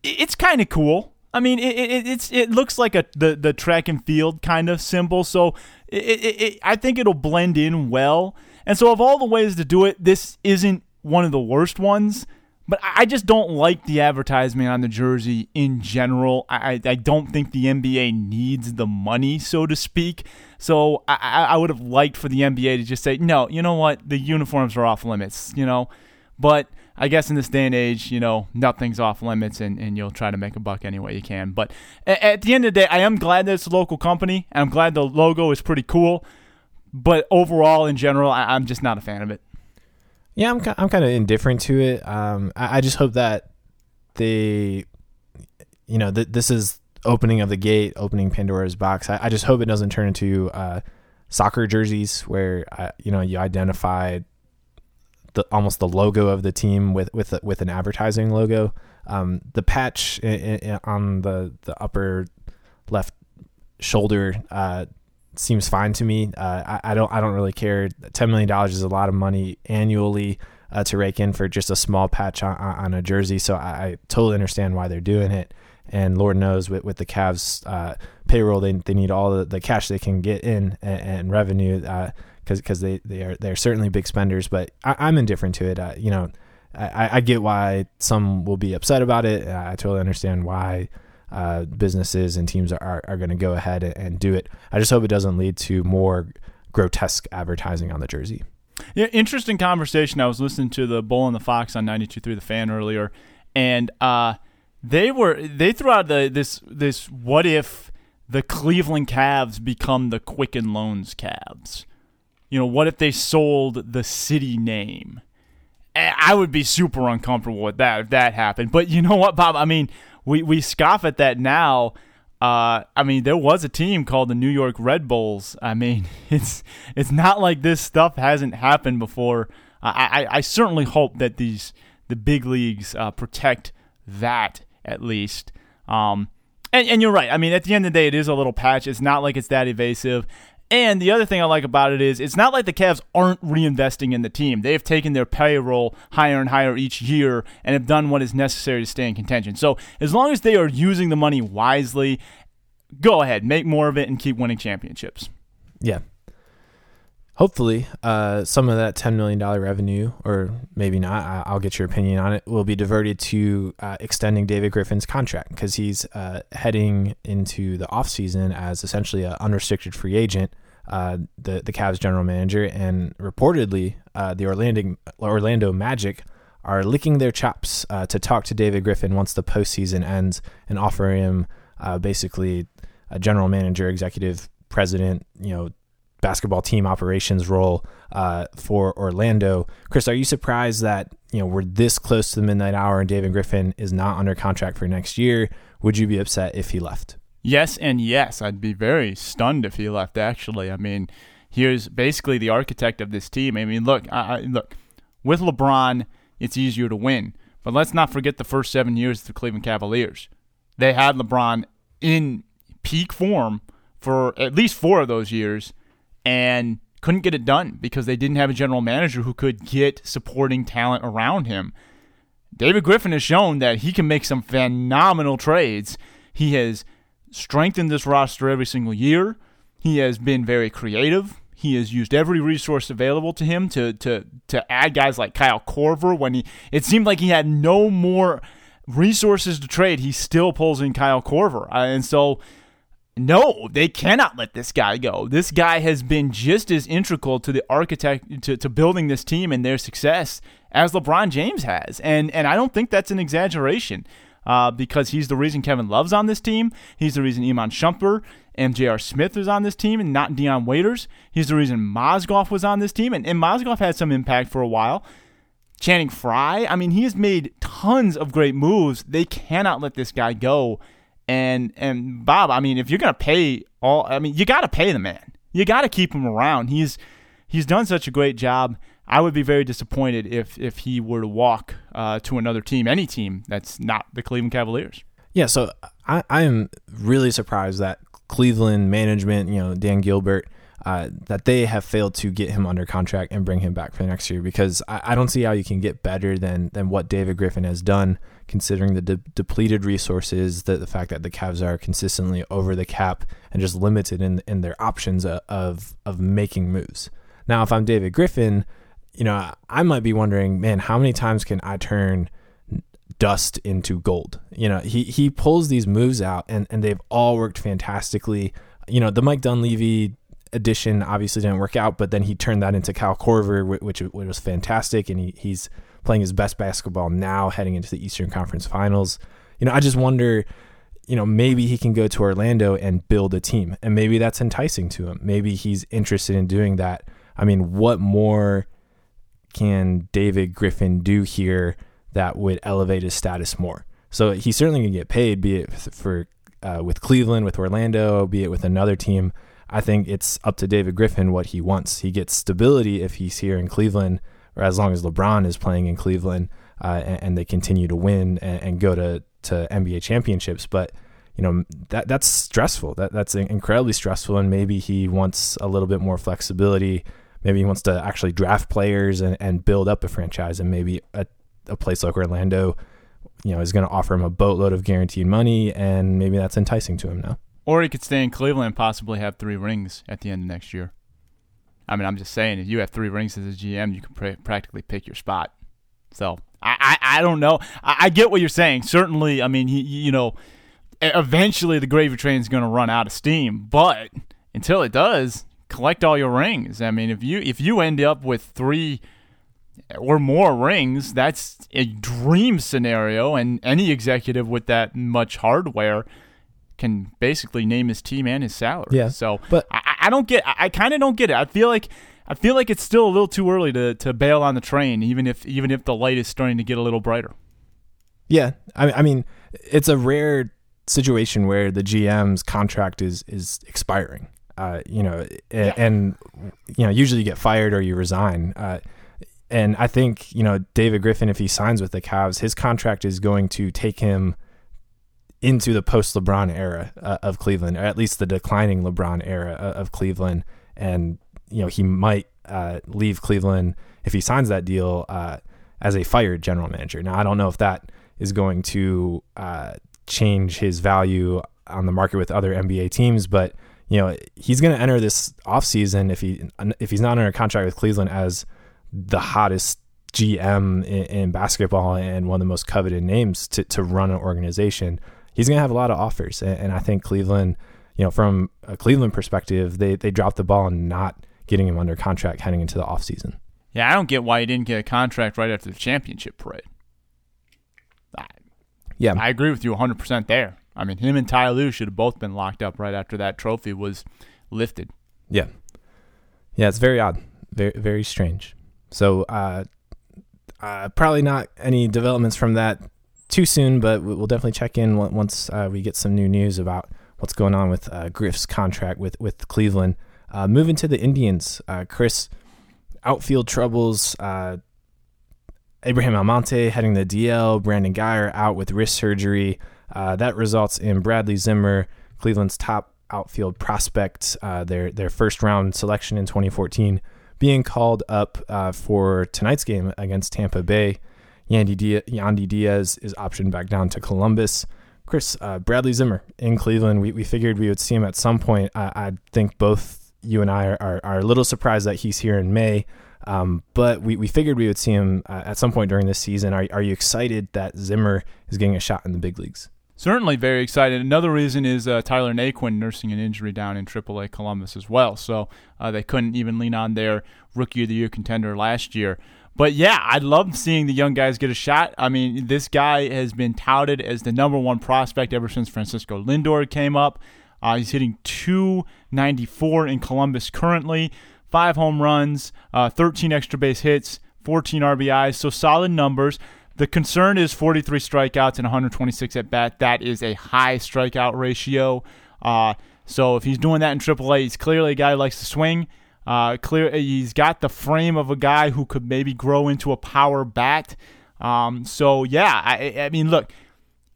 it's kind of cool. I mean, it, it, it's it looks like a the, the track and field kind of symbol, so it, it, I think it'll blend in well. And so, of all the ways to do it, this isn't one of the worst ones. But I just don't like the advertisement on the jersey in general. I, I don't think the NBA needs the money, so to speak. So I, I would have liked for the NBA to just say, no, you know what? The uniforms are off limits, you know? But I guess in this day and age, you know, nothing's off limits and, and you'll try to make a buck any way you can. But at, the end of the day, I am glad that it's a local company I'm glad the logo is pretty cool. But overall, in general, I, I'm just not a fan of it. Yeah, I'm I'm kind of indifferent to it. Um, I, I, just hope that they, you know, th- this is opening of the gate, opening Pandora's box. I, I just hope it doesn't turn into uh, soccer jerseys where uh, you know you identify the almost the logo of the team with with with an advertising logo. Um, the patch in, in, on the the upper left shoulder uh, seems fine to me. Uh, I, I, don't I don't really care. Ten million dollars is a lot of money annually uh, to rake in for just a small patch on, on a jersey. So I, I, totally understand why they're doing it. And Lord knows with, with the Cavs uh, payroll, they, they need all the, the cash they can get in and, and revenue because uh, because they, they are they're certainly big spenders. But I, am indifferent to it. Uh, you know, I, I get why some will be upset about it. I totally understand why uh, businesses and teams are, are going to go ahead and, do it. I just hope it doesn't lead to more grotesque advertising on the jersey. Yeah, interesting conversation. I was listening to the Bull and the Fox on 92.3 The Fan earlier, and uh, they were they threw out the this this what if the Cleveland Cavs become the Quicken Loans Cavs? You know, what if they sold the city name? I would be super uncomfortable with that if that happened. But you know what, Bob? I mean, we, we scoff at that now. Uh, I mean, there was a team called the New York Red Bulls. I mean, it's it's not like this stuff hasn't happened before. I, I, I certainly hope that these the big leagues uh, protect that at least. Um, and, and you're right. I mean, at the end of the day, it is a little patch. It's not like it's that evasive. And the other thing I like about it is it's not like the Cavs aren't reinvesting in the team. They have taken their payroll higher and higher each year and have done what is necessary to stay in contention. So as long as they are using the money wisely, go ahead, make more of it and keep winning championships. Yeah. Hopefully, uh, some of that $10 million revenue, or maybe not, I'll get your opinion on it, will be diverted to uh, extending David Griffin's contract because he's uh, heading into the offseason as essentially an unrestricted free agent, uh, the, the Cavs general manager. And reportedly, uh, the Orlando, Orlando Magic are licking their chops uh, to talk to David Griffin once the postseason ends and offer him basically a general manager, executive president, you know, basketball team operations role uh, for Orlando. Chris, are you surprised that you know we're this close to the midnight hour and David Griffin is not under contract for next year? Would you be upset if he left? Yes, and yes, I'd be very stunned if he left. Actually, I mean, here's basically the architect of this team. I mean, look, I, look, with LeBron, it's easier to win, but let's not forget the first seven years of the Cleveland Cavaliers. They had LeBron in peak form for at least four of those years and couldn't get it done because they didn't have a general manager who could get supporting talent around him. David Griffin has shown that he can make some phenomenal trades. He has strengthened this roster every single year. He has been very creative. He has used every resource available to him to to to add guys like Kyle Korver when he it seemed like he had no more resources to trade. He still pulls in Kyle Korver. Uh, and so no, they cannot let this guy go. This guy has been just as integral to the architect to, to building this team and their success as LeBron James has. And and I don't think that's an exaggeration. Uh, because he's the reason Kevin Love's on this team. He's the reason Iman Shumpert and J.R. Smith was on this team and not Dion Waiters. He's the reason Mozgov was on this team. And, and Mozgov had some impact for a while. Channing Frye, I mean, he has made tons of great moves. They cannot let this guy go and and Bob, I mean, if you're gonna pay all, I mean, you got to pay the man. You got to keep him around. He's he's done such a great job. I would be very disappointed if if he were to walk uh, to another team, any team that's not the Cleveland Cavaliers. Yeah, so I, I am really surprised that Cleveland management, you know, Dan Gilbert, uh, that they have failed to get him under contract and bring him back for the next year because I, I, don't see how you can get better than than what David Griffin has done, considering the de- depleted resources, the, the fact that the Cavs are consistently over the cap and just limited in in their options of of making moves. Now, if I'm David Griffin, you know, I might be wondering, man, how many times can I turn dust into gold? You know, he he pulls these moves out and and they've all worked fantastically. You know, the Mike Dunleavy addition obviously didn't work out, but then he turned that into Kyle Korver, which, which was fantastic, and he, he's playing his best basketball now, heading into the Eastern Conference Finals. You know, I just wonder, you know, maybe he can go to Orlando and build a team, and maybe that's enticing to him. Maybe he's interested in doing that. I mean, what more can David Griffin do here that would elevate his status more? So he's certainly going to get paid, be it for uh, with Cleveland, with Orlando, be it with another team. I think it's up to David Griffin what he wants. He gets stability if he's here in Cleveland, or as long as LeBron is playing in Cleveland, uh, and, and, they continue to win and, and, go to, to NBA championships. But you know that that's stressful. That that's incredibly stressful, and maybe he wants a little bit more flexibility. Maybe he wants to actually draft players and, and build up a franchise, and maybe a, a place like Orlando, you know, is going to offer him a boatload of guaranteed money, and maybe that's enticing to him now. Or he could stay in Cleveland and possibly have three rings at the end of next year. I mean, I'm just saying, if you have three rings as a GM, you can pr- practically pick your spot. So I, I, I don't know. I, I, get what you're saying. Certainly, I mean, he, you know, eventually the gravy train is going to run out of steam. But until it does, collect all your rings. I mean, if you if you end up with three or more rings, that's a dream scenario, and any executive with that much hardware can basically name his team and his salary. Yeah, so, but I, I don't get. I kind of don't get it. I feel like I feel like it's still a little too early to, to bail on the train, even if even if the light is starting to get a little brighter. Yeah, I, I mean, it's a rare situation where the GM's contract is is expiring. Uh, you know, yeah. and you know, usually you get fired or you resign. Uh, and I think you know David Griffin, if he signs with the Cavs, his contract is going to take him into the post LeBron era uh, of Cleveland, or at least the declining LeBron era of Cleveland. And you know, he might uh, leave Cleveland if he signs that deal uh, as a fired general manager. Now, I don't know if that is going to uh, change his value on the market with other NBA teams, but you know, he's going to enter this offseason if he if he's not under contract with Cleveland as the hottest GM in, in, basketball and one of the most coveted names to, to run an organization. He's going to have a lot of offers, and, and I think Cleveland, you know, from a Cleveland perspective, they they dropped the ball and not getting him under contract heading into the offseason. Yeah, I don't get why he didn't get a contract right after the championship parade. I, yeah, I agree with you 100% there. I mean, him and Ty Lue should have both been locked up right after that trophy was lifted. Yeah. Yeah, it's very odd. Very very strange. So, uh, uh, probably not any developments from that too soon, but we'll definitely check in once uh, we get some new news about what's going on with uh, Griff's contract with, with Cleveland. Uh, moving to the Indians, uh, Chris, outfield troubles. Uh, Abraham Almonte heading the DL, Brandon Guyer out with wrist surgery. Uh, that results in Bradley Zimmer, Cleveland's top outfield prospect, their their first round selection in 2014, being called up for tonight's game against Tampa Bay. Yandy Diaz, Yandy Diaz is optioned back down to Columbus. Chris, Bradley Zimmer in Cleveland, we, we figured we would see him at some point. I, I think both you and I are, are, are, a little surprised that he's here in May. Um, but we, we figured we would see him uh, at some point during this season. Are, are you excited that Zimmer is getting a shot in the big leagues? Certainly very excited. Another reason is uh, Tyler Naquin nursing an injury down in AAA Columbus as well. So uh, they couldn't even lean on their rookie of the year contender last year. But yeah, I love seeing the young guys get a shot. I mean, this guy has been touted as the number one prospect ever since Francisco Lindor came up. Uh, he's hitting 294 in Columbus currently, five home runs, uh, 13 extra base hits, 14 RBIs, so solid numbers. The concern is 43 strikeouts and 126 at bat. That is a high strikeout ratio. Uh, so if he's doing that in AAA, he's clearly a guy who likes to swing. Uh, clear, he's got the frame of a guy who could maybe grow into a power bat. Um, so yeah, I, I mean, look,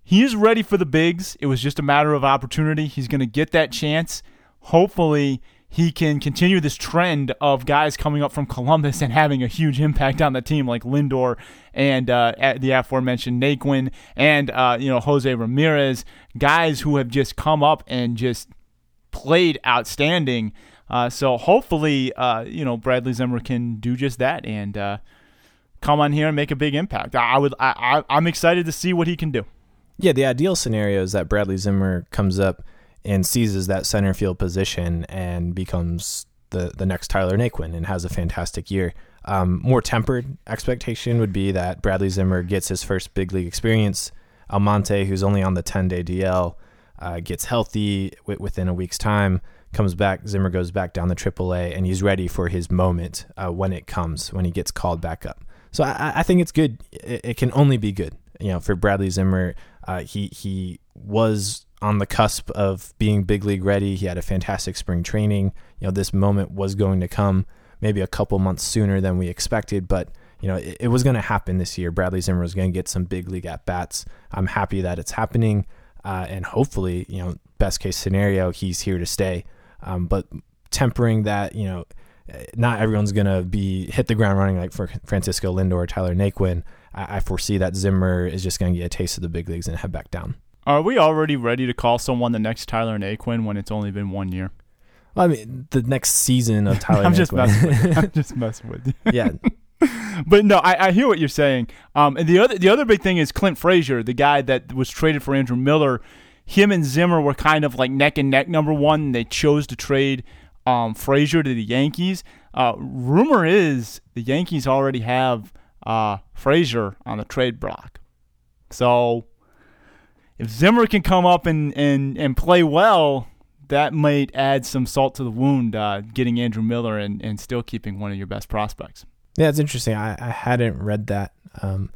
he is ready for the bigs. It was just a matter of opportunity. He's going to get that chance. Hopefully, he can continue this trend of guys coming up from Columbus and having a huge impact on the team, like Lindor and uh, the aforementioned Naquin and uh, you know Jose Ramirez, guys who have just come up and just played outstanding. Uh, so hopefully, uh, you know Bradley Zimmer can do just that and uh, come on here and make a big impact. I would, I, I, I'm excited to see what he can do. Yeah, the ideal scenario is that Bradley Zimmer comes up and seizes that center field position and becomes the the next Tyler Naquin and has a fantastic year. Um, more tempered expectation would be that Bradley Zimmer gets his first big league experience. Almonte, who's only on the 10 day DL, uh, gets healthy w- within a week's time, comes back. Zimmer goes back down the AAA, and he's ready for his moment uh, when it comes, when he gets called back up. So I, I think it's good. It, it, can only be good, you know, for Bradley Zimmer uh, he he was on the cusp of being big league ready. He had a fantastic spring training. You know, this moment was going to come maybe a couple months sooner than we expected, but you know, it, it was going to happen this year. Bradley Zimmer was going to get some big league at bats. I'm happy that it's happening, uh, and hopefully, you know, best case scenario, he's here to stay. Um, but tempering that, you know, not everyone's going to be hit the ground running like for Francisco Lindor or Tyler Naquin. I, I foresee that Zimmer is just going to get a taste of the big leagues and head back down. Are we already ready to call someone the next Tyler Naquin when it's only been one year? Well, I mean, the next season of Tyler. I'm just messing with you. I'm just messing with you. yeah. but no, I, I, hear what you're saying. Um, and the other the other big thing is Clint Frazier, the guy that was traded for Andrew Miller. Him and Zimmer were kind of like neck and neck number one. They chose to trade um, Frazier to the Yankees. Uh, rumor is the Yankees already have uh, Frazier on the trade block. So if Zimmer can come up and, and, and play well, that might add some salt to the wound, uh, getting Andrew Miller and, and still keeping one of your best prospects. Yeah, it's interesting. I, I hadn't read that. Um,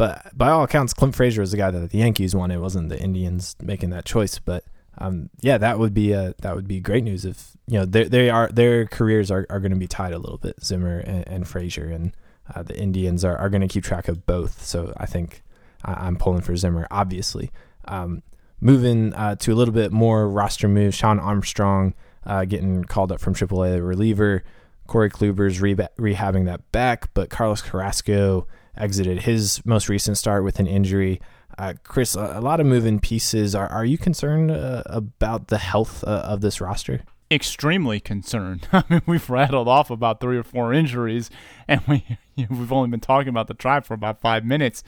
but by all accounts, Clint Frazier was the guy that the Yankees wanted. It wasn't the Indians making that choice. But um, yeah, that would be a, that would be great news if you know they they are their careers are, are going to be tied a little bit, Zimmer and, and Frazier, and uh, the Indians are, are going to keep track of both. So I think I, am pulling for Zimmer, obviously. Um, moving uh, to a little bit more roster moves, Shawn Armstrong uh, getting called up from AAA reliever. Corey Kluber's re- rehabbing that back, but Carlos Carrasco exited his most recent start with an injury. Uh, Chris, a, a, lot of moving pieces. Are, are you concerned uh, about the health uh, of this roster? Extremely concerned. I mean, we've rattled off about three or four injuries, and we you know, we've only been talking about the tribe for about five minutes.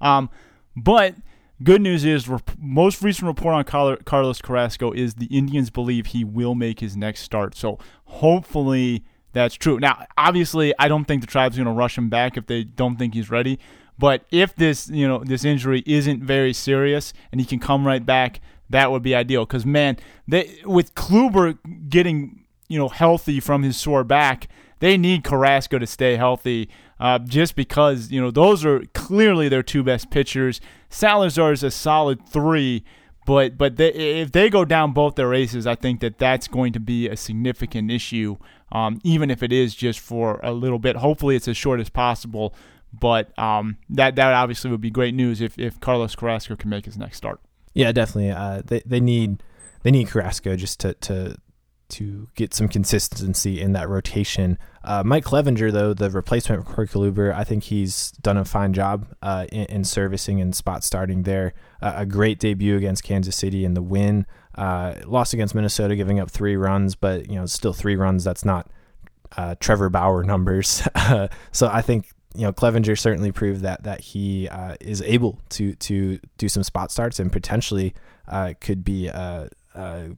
Um, but good news is, rep- most recent report on Carlos Carrasco is the Indians believe he will make his next start. So hopefully that's true. Now, obviously, I don't think the tribe's going to rush him back if they don't think he's ready. But if this, you know, this injury isn't very serious and he can come right back, that would be ideal. Because man, they with Kluber getting you know healthy from his sore back, they need Carrasco to stay healthy. Uh, just because you know those are clearly their two best pitchers. Salazar is a solid three, but but they, if they go down both their aces, I think that that's going to be a significant issue um, even if it is just for a little bit. Hopefully, it's as short as possible. But um, that that obviously would be great news if, if Carlos Carrasco can make his next start. Yeah, definitely. Uh, they they need they need Carrasco just to to to get some consistency in that rotation. Uh, Mike Clevinger, though, the replacement for Corey I think he's done a fine job uh, in, in, servicing and spot starting there. Uh, a great debut against Kansas City in the win. Uh, lost against Minnesota, giving up three runs, but you know, still three runs. That's not uh, Trevor Bauer numbers. so I think you know Clevinger certainly proved that that he uh, is able to to do some spot starts and potentially uh, could be a, a,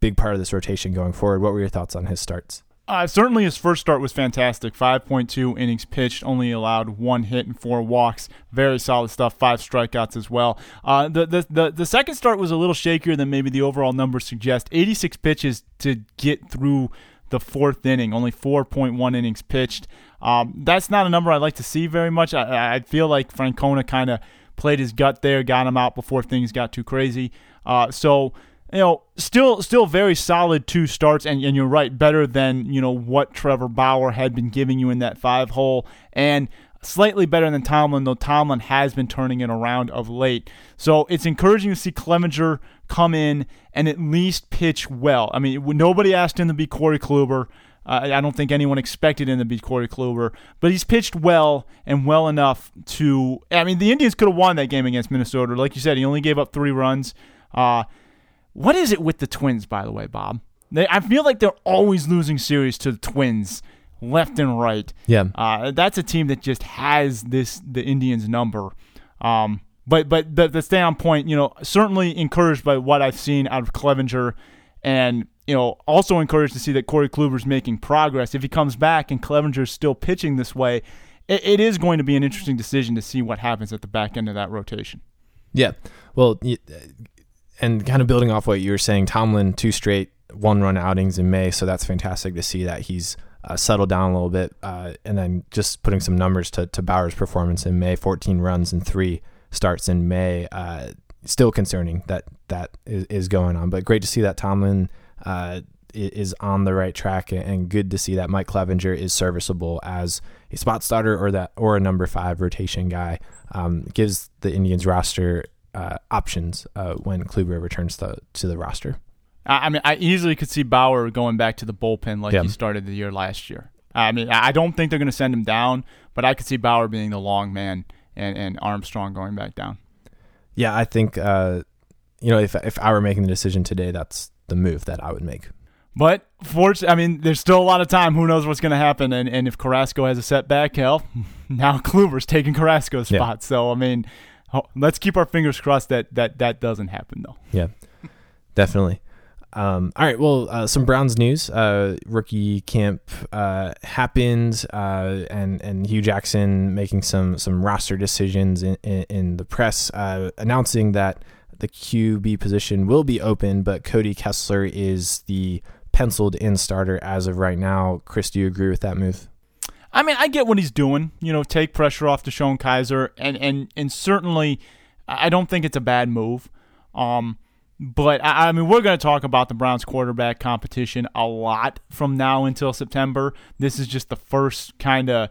big part of this rotation going forward. What were your thoughts on his starts? Uh, certainly, his first start was fantastic. 5.2 innings pitched, only allowed one hit and four walks. Very solid stuff. Five strikeouts as well. Uh, the, the, the the second start was a little shakier than maybe the overall numbers suggest. 86 pitches to get through the fourth inning. Only 4.1 innings pitched. Um, that's not a number I like to see very much. I, I feel like Francona kind of played his gut there, got him out before things got too crazy. Uh, so you know, still still very solid two starts, and, and you're right, better than you know what Trevor Bauer had been giving you in that five hole, and slightly better than Tomlin, though Tomlin has been turning it around of late. So it's encouraging to see Clevinger come in and at least pitch well. I mean, nobody asked him to be Corey Kluber. Uh, I don't think anyone expected him to be Corey Kluber, but he's pitched well and well enough to. I mean, the Indians could have won that game against Minnesota. Like you said, he only gave up three runs. Uh, what is it with the Twins, by the way, Bob? They, I feel like they're always losing series to the Twins, left and right. Yeah, uh, that's a team that just has this the Indians number. Um, but but the, the stay on point, you know, certainly encouraged by what I've seen out of Clevinger, and you know, also encouraged to see that Corey Kluber's making progress. If he comes back and Clevinger's still pitching this way, it, it is going to be an interesting decision to see what happens at the back end of that rotation. Yeah, well, and kind of building off what you were saying, Tomlin two straight one run outings in May, so that's fantastic to see that he's uh, settled down a little bit. Uh, and then just putting some numbers to, to Bauer's performance in May, 14 runs and three starts in May. Uh, still concerning that that is, is, going on, but great to see that Tomlin uh, is on the right track, and good to see that Mike Clevinger is serviceable as a spot starter or that or a number five rotation guy. Um, gives the Indians roster uh, options uh, when Kluber returns to, to the roster. I mean, I easily could see Bauer going back to the bullpen like yeah. he started the year last year. I mean, I don't think they're going to send him down, but I could see Bauer being the long man and, and Armstrong going back down. Yeah, I think uh, you know if if I were making the decision today, that's the move that I would make. But fortunately, I mean, there's still a lot of time. Who knows what's going to happen? And and if Carrasco has a setback, hell, now Kluber's taking Carrasco's spot. Yeah. So I mean, let's keep our fingers crossed that that that doesn't happen though. Yeah. Definitely. Um, all right. Well, uh, some Browns news. Uh, rookie camp uh, happened, uh, and and Hue Jackson making some some roster decisions in, in, in the press, uh, announcing that the QB position will be open, but Cody Kessler is the penciled in starter as of right now. Chris, do you agree with that move? I mean, I get what he's doing. You know, take pressure off DeShone Kizer, and and and certainly, I don't think it's a bad move. Um, but I, I mean, we're going to talk about the Browns quarterback competition a lot from now until September. This is just the first kind of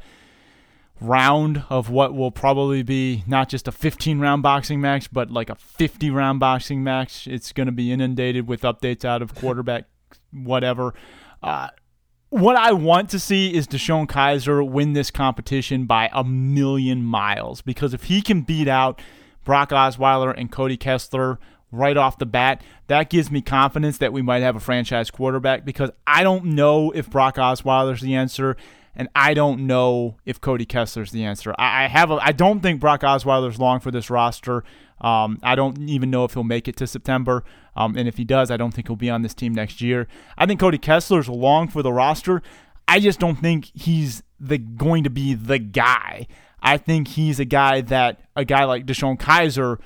round of what will probably be not just a 15 round boxing match, but like a 50 round boxing match. It's going to be inundated with updates out of quarterback, whatever. Uh, what I want to see is DeShone Kizer win this competition by a million miles because if he can beat out Brock Osweiler and Cody Kessler right off the bat, that gives me confidence that we might have a franchise quarterback because I don't know if Brock Osweiler's the answer and I don't know if Cody Kessler's the answer. I, I have a, I don't think Brock Osweiler's long for this roster. Um, I don't even know if he'll make it to September. Um, and if he does, I don't think he'll be on this team next year. I think Cody Kessler's long for the roster. I just don't think he's the going to be the guy. I think he's a guy that a guy like DeShone Kizer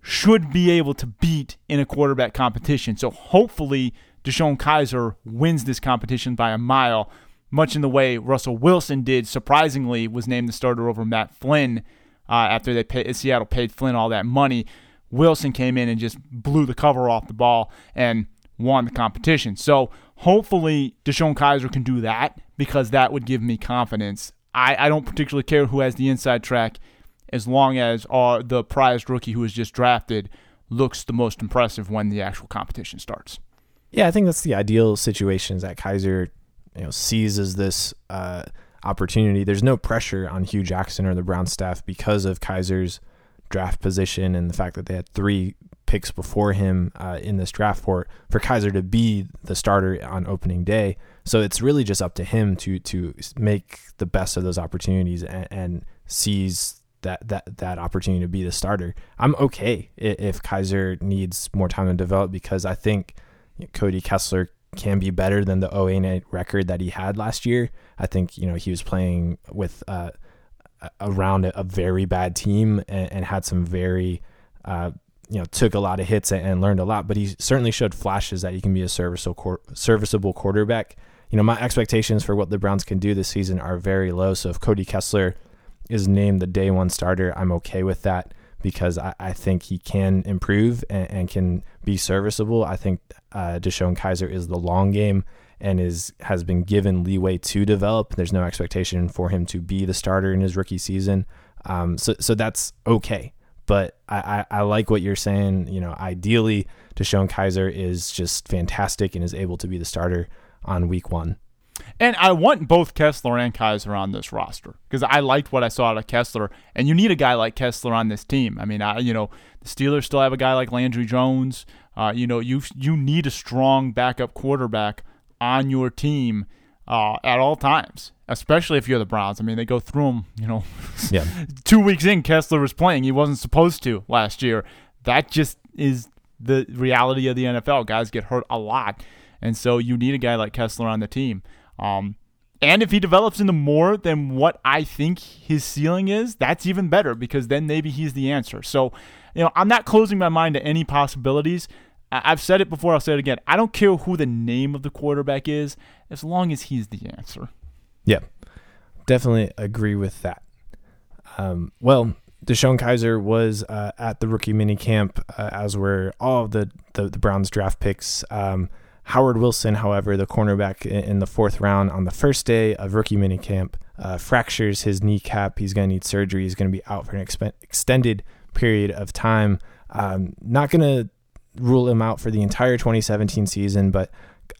should be able to beat in a quarterback competition. So hopefully DeShone Kizer wins this competition by a mile much in the way Russell Wilson did, surprisingly, was named the starter over Matt Flynn uh, after they pay, Seattle paid Flynn all that money. Wilson came in and just blew the cover off the ball and won the competition. So hopefully DeShone Kizer can do that because that would give me confidence. I, I don't particularly care who has the inside track as long as uh, the prized rookie who was just drafted looks the most impressive when the actual competition starts. Yeah, I think that's the ideal situation is that Kizer, you know seizes this uh, opportunity. There's no pressure on Hue Jackson or the Brown staff because of Kizer's draft position and the fact that they had three picks before him uh, in this draft for for Kizer to be the starter on opening day. So it's really just up to him to to make the best of those opportunities and, and seize that that that opportunity to be the starter. I'm okay if Kizer needs more time to develop because I think Cody Kessler can be better than the 08 record that he had last year. I think you know he was playing with uh, around a, very bad team and, and had some very uh, you know took a lot of hits and, and, learned a lot. But he certainly showed flashes that he can be a serviceable serviceable quarterback. You know my expectations for what the Browns can do this season are very low. So if Cody Kessler is named the day one starter, I'm okay with that because I, I think he can improve and, and, can be serviceable. I think uh, DeShone Kizer is the long game and is has been given leeway to develop. There's no expectation for him to be the starter in his rookie season. Um, so so that's okay. But I, I, I, like what you're saying. You know, ideally, DeShone Kizer is just fantastic and is able to be the starter on week one. And I want both Kessler and Kizer on this roster because I liked what I saw out of Kessler. And you need a guy like Kessler on this team. I mean, I, you know, the Steelers still have a guy like Landry Jones. Uh, you know, you you need a strong backup quarterback on your team uh, at all times, especially if you're the Browns. I mean, they go through them. You know, yeah. two weeks in, Kessler was playing. He wasn't supposed to last year. That just is the reality of the NFL. Guys get hurt a lot, and so you need a guy like Kessler on the team. Um, and if he develops into more than what I think his ceiling is, that's even better because then maybe he's the answer. So, you know, I'm not closing my mind to any possibilities. I've said it before, I'll say it again. I don't care who the name of the quarterback is as long as he's the answer. Yeah, definitely agree with that. Um, well, DeShone Kizer was uh, at the rookie mini camp, uh, as were all the, the, the Browns draft picks. Um, Howard Wilson, however, the cornerback in the fourth round on the first day of rookie minicamp, uh, fractures his kneecap. He's going to need surgery. He's going to be out for an exp- extended period of time. Um, not going to rule him out for the entire 2017 season, but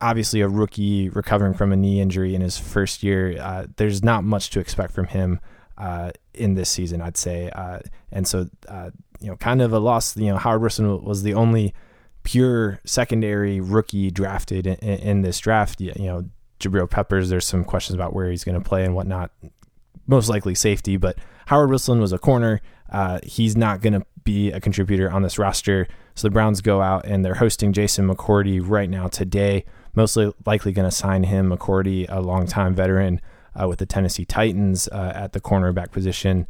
obviously a rookie recovering from a knee injury in his first year, uh, there's not much to expect from him uh, in this season, I'd say. Uh, and so, uh, you know, kind of a loss. You know, Howard Wilson was the only pure secondary rookie drafted in, in this draft. You know, Jabril Peppers, there's some questions about where he's going to play and whatnot. Most likely safety, but Howard Wilson was a corner. Uh, he's not going to be a contributor on this roster. So the Browns go out and they're hosting Jason McCourty right now today. Mostly likely going to sign him. McCourty, a longtime veteran uh, with the Tennessee Titans uh, at the cornerback position.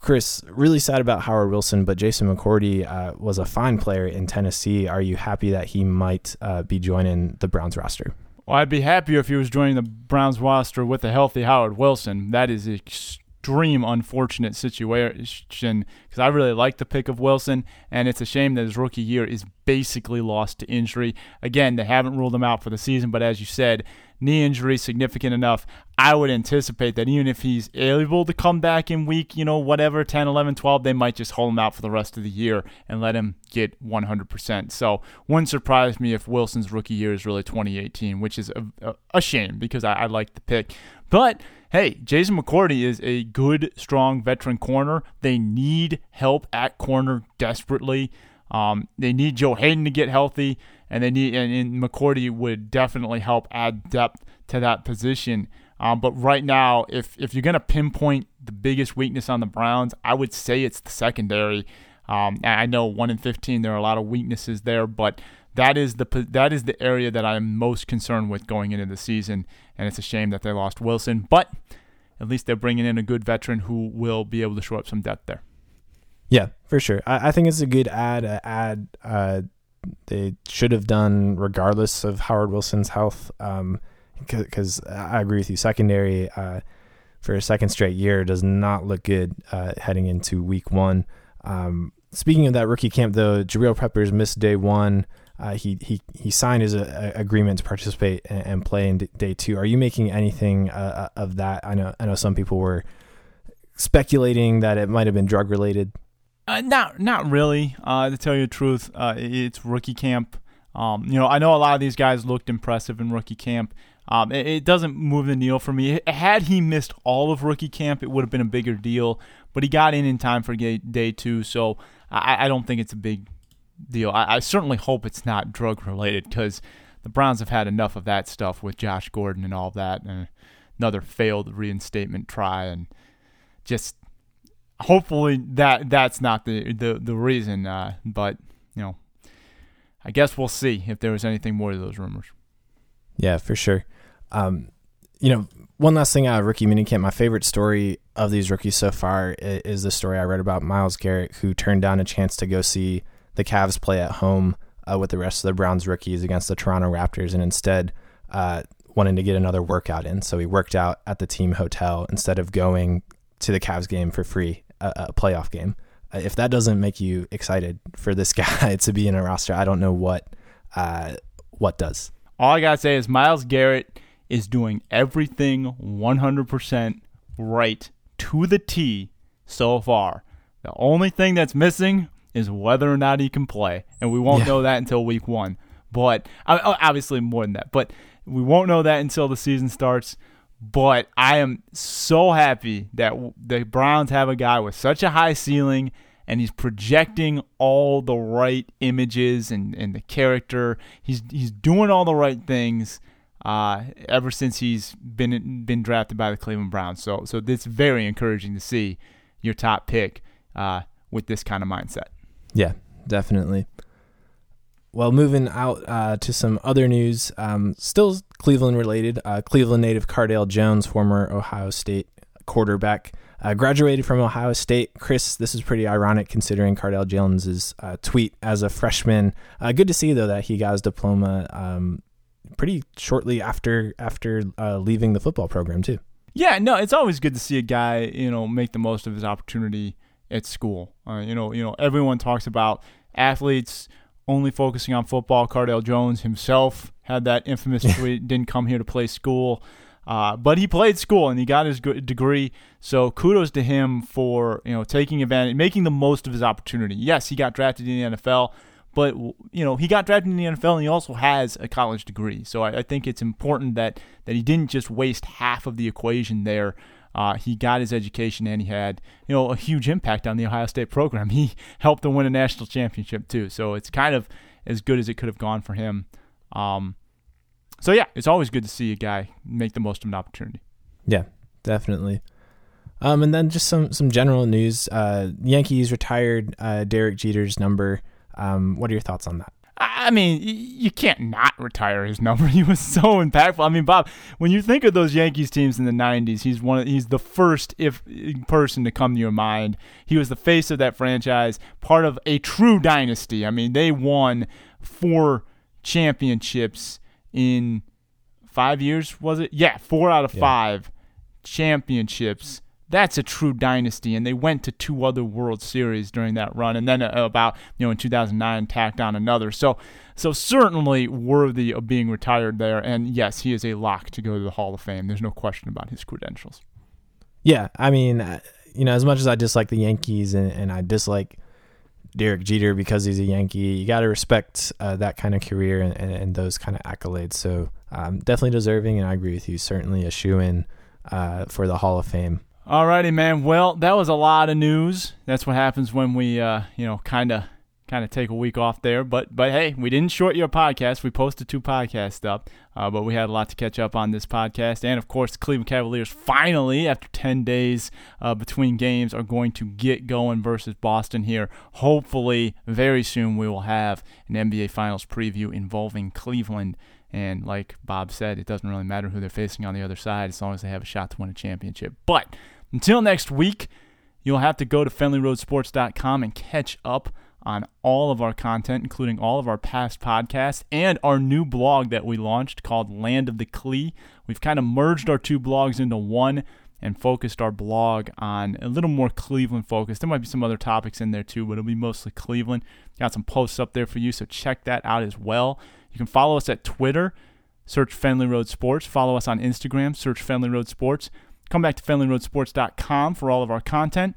Chris, really sad about Howard Wilson, but Jason McCourty uh, was a fine player in Tennessee. Are you happy that he might uh, be joining the Browns roster? Well, I'd be happier if he was joining the Browns roster with a healthy Howard Wilson. That is extreme unfortunate situation because I really like the pick of Wilson, and it's a shame that his rookie year is basically lost to injury. Again, they haven't ruled him out for the season, but as you said, knee injury significant enough, I would anticipate that even if he's able to come back in week, you know, whatever, 10, 11, 12, they might just hold him out for the rest of the year and let him get 100%. So, wouldn't surprise me if Wilson's rookie year is really 2018, which is a, a shame because I, I like the pick. But hey, Jason McCourty is a good, strong veteran corner. They need help at corner desperately. Um, they need Joe Haden to get healthy and they need and, and McCourty would definitely help add depth to that position. Um, but right now, if if you're gonna pinpoint the biggest weakness on the Browns, I would say it's the secondary. Um, I know one in 15, there are a lot of weaknesses there, but that is the that is the area that I'm most concerned with going into the season, and it's a shame that they lost Wilson, but at least they're bringing in a good veteran who will be able to show up some depth there. Yeah, for sure. I, I think it's a good ad. Uh, ad uh, they should have done regardless of Howard Wilson's health. Because um, I agree with you, secondary uh, for a second straight year does not look good uh, heading into week one. Um, speaking of that rookie camp, though, Jabril Peppers missed day one. Uh, he he he signed his uh, agreement to participate and, and, play in day two. Are you making anything uh, uh, of that? I know I know some people were speculating that it might have been drug related. Uh, not not really. Uh, to tell you the truth, uh, it's rookie camp. Um, you know, I know a lot of these guys looked impressive in rookie camp. Um, it, it, doesn't move the needle for me. Had he missed all of rookie camp, it would have been a bigger deal. But he got in in time for day two, so I, I don't think it's a big deal. I, I certainly hope it's not drug related because the Browns have had enough of that stuff with Josh Gordon and all that, and another failed reinstatement try, and just hopefully that that's not the the the reason. Uh, but you know, I guess we'll see if there was anything more to those rumors. Yeah, for sure. Um, you know, one last thing out of rookie minicamp. My favorite story of these rookies so far is the story I read about Myles Garrett, who turned down a chance to go see the Cavs play at home uh, with the rest of the Browns rookies against the Toronto Raptors, and instead uh, wanted to get another workout in. So he worked out at the team hotel instead of going to the Cavs game for free a, a playoff game. Uh, if that doesn't make you excited for this guy to be in a roster, I don't know what uh, what does. All I gotta say is Myles Garrett is doing everything 100% right to the T so far. The only thing that's missing is whether or not he can play, and we won't yeah. know that until week one. But obviously more than that, but we won't know that until the season starts. But I am so happy that the Browns have a guy with such a high ceiling and he's projecting all the right images and, and the character. He's he's doing all the right things uh, ever since he's been been drafted by the Cleveland Browns. So so it's very encouraging to see your top pick uh, with this kind of mindset. Yeah, definitely. Well, moving out uh, to some other news, um, still Cleveland related. Uh, Cleveland native Cardale Jones, former Ohio State quarterback, uh, graduated from Ohio State. Chris, this is pretty ironic considering Cardale Jones's uh, tweet as a freshman. Uh, good to see though that he got his diploma um, pretty shortly after after uh, leaving the football program too. Yeah, no, it's always good to see a guy you know make the most of his opportunity at school. you know, you know, everyone talks about athletes only focusing on football. Cardale Jones himself had that infamous tweet, didn't come here to play school. Uh, but he played school and he got his degree. So kudos to him for you know taking advantage, making the most of his opportunity. Yes, he got drafted in the NFL, but you know he got drafted in the NFL and he also has a college degree. So I, I think it's important that that he didn't just waste half of the equation there. Uh, he got his education and he had, you know, a huge impact on the Ohio State program. He helped them win a national championship too. So it's kind of as good as it could have gone for him. Um, so yeah, it's always good to see a guy make the most of an opportunity. Yeah, definitely. Um, and then just some some general news. Uh, Yankees retired uh, Derek Jeter's number Um, what are your thoughts on that? I mean, you can't not retire his number. He was so impactful. I mean, Bob, when you think of those Yankees teams in the '90s, he's one. Of, he's the first if person to come to your mind. He was the face of that franchise, part of a true dynasty. I mean, they won four championships in five years. Was it? Yeah, four out of yeah. five championships that's a true dynasty. And they went to two other World Series during that run, and then uh, about you know in 2009 tacked on another. So so certainly worthy of being retired there. And yes, he is a lock to go to the Hall of Fame. There's no question about his credentials. Yeah, I mean, uh, you know, as much as I dislike the Yankees and, and I dislike Derek Jeter because he's a Yankee, you got to respect uh, that kind of career and, and, and, those kind of accolades. So um, definitely deserving, and I agree with you. Certainly a shoe in uh, for the Hall of Fame. Alrighty, man. Well, that was a lot of news. That's what happens when we, uh, you know, kind of, kind of take a week off there. But, but hey, we didn't short your podcast. We posted two podcasts up, uh, but we had a lot to catch up on this podcast. And of course, the Cleveland Cavaliers finally, after ten days uh, between games, are going to get going versus Boston here. Hopefully, very soon we will have an NBA Finals preview involving Cleveland and like Bob said, it doesn't really matter who they're facing on the other side as long as they have a shot to win a championship. But until next week, you'll have to go to FenleyRoadSports.com and catch up on all of our content, including all of our past podcasts and our new blog that we launched called Land of the Clee. We've kind of merged our two blogs into one and focused our blog on a little more Cleveland focused. There might be some other topics in there too, but it'll be mostly Cleveland. Got some posts up there for you, so check that out as well. You can follow us at Twitter, search Fenley Road Sports. Follow us on Instagram, search Fenley Road Sports. Come back to FenleyRoadSports.com for all of our content.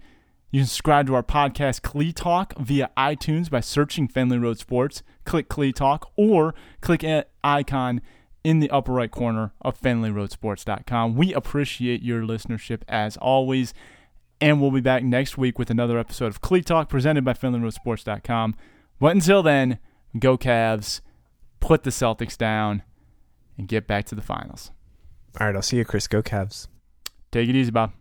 You can subscribe to our podcast, Clee Talk, via iTunes by searching Fenley Road Sports. Click Clee Talk or click an icon in the upper right corner of FenleyRoadSports.com. We appreciate your listenership as always, and we'll be back next week with another episode of Clee Talk presented by FenleyRoadSports.com. But until then, go Cavs, put the Celtics down, and get back to the finals. All right, I'll see you, Chris. Go Cavs. Take it easy, Bob.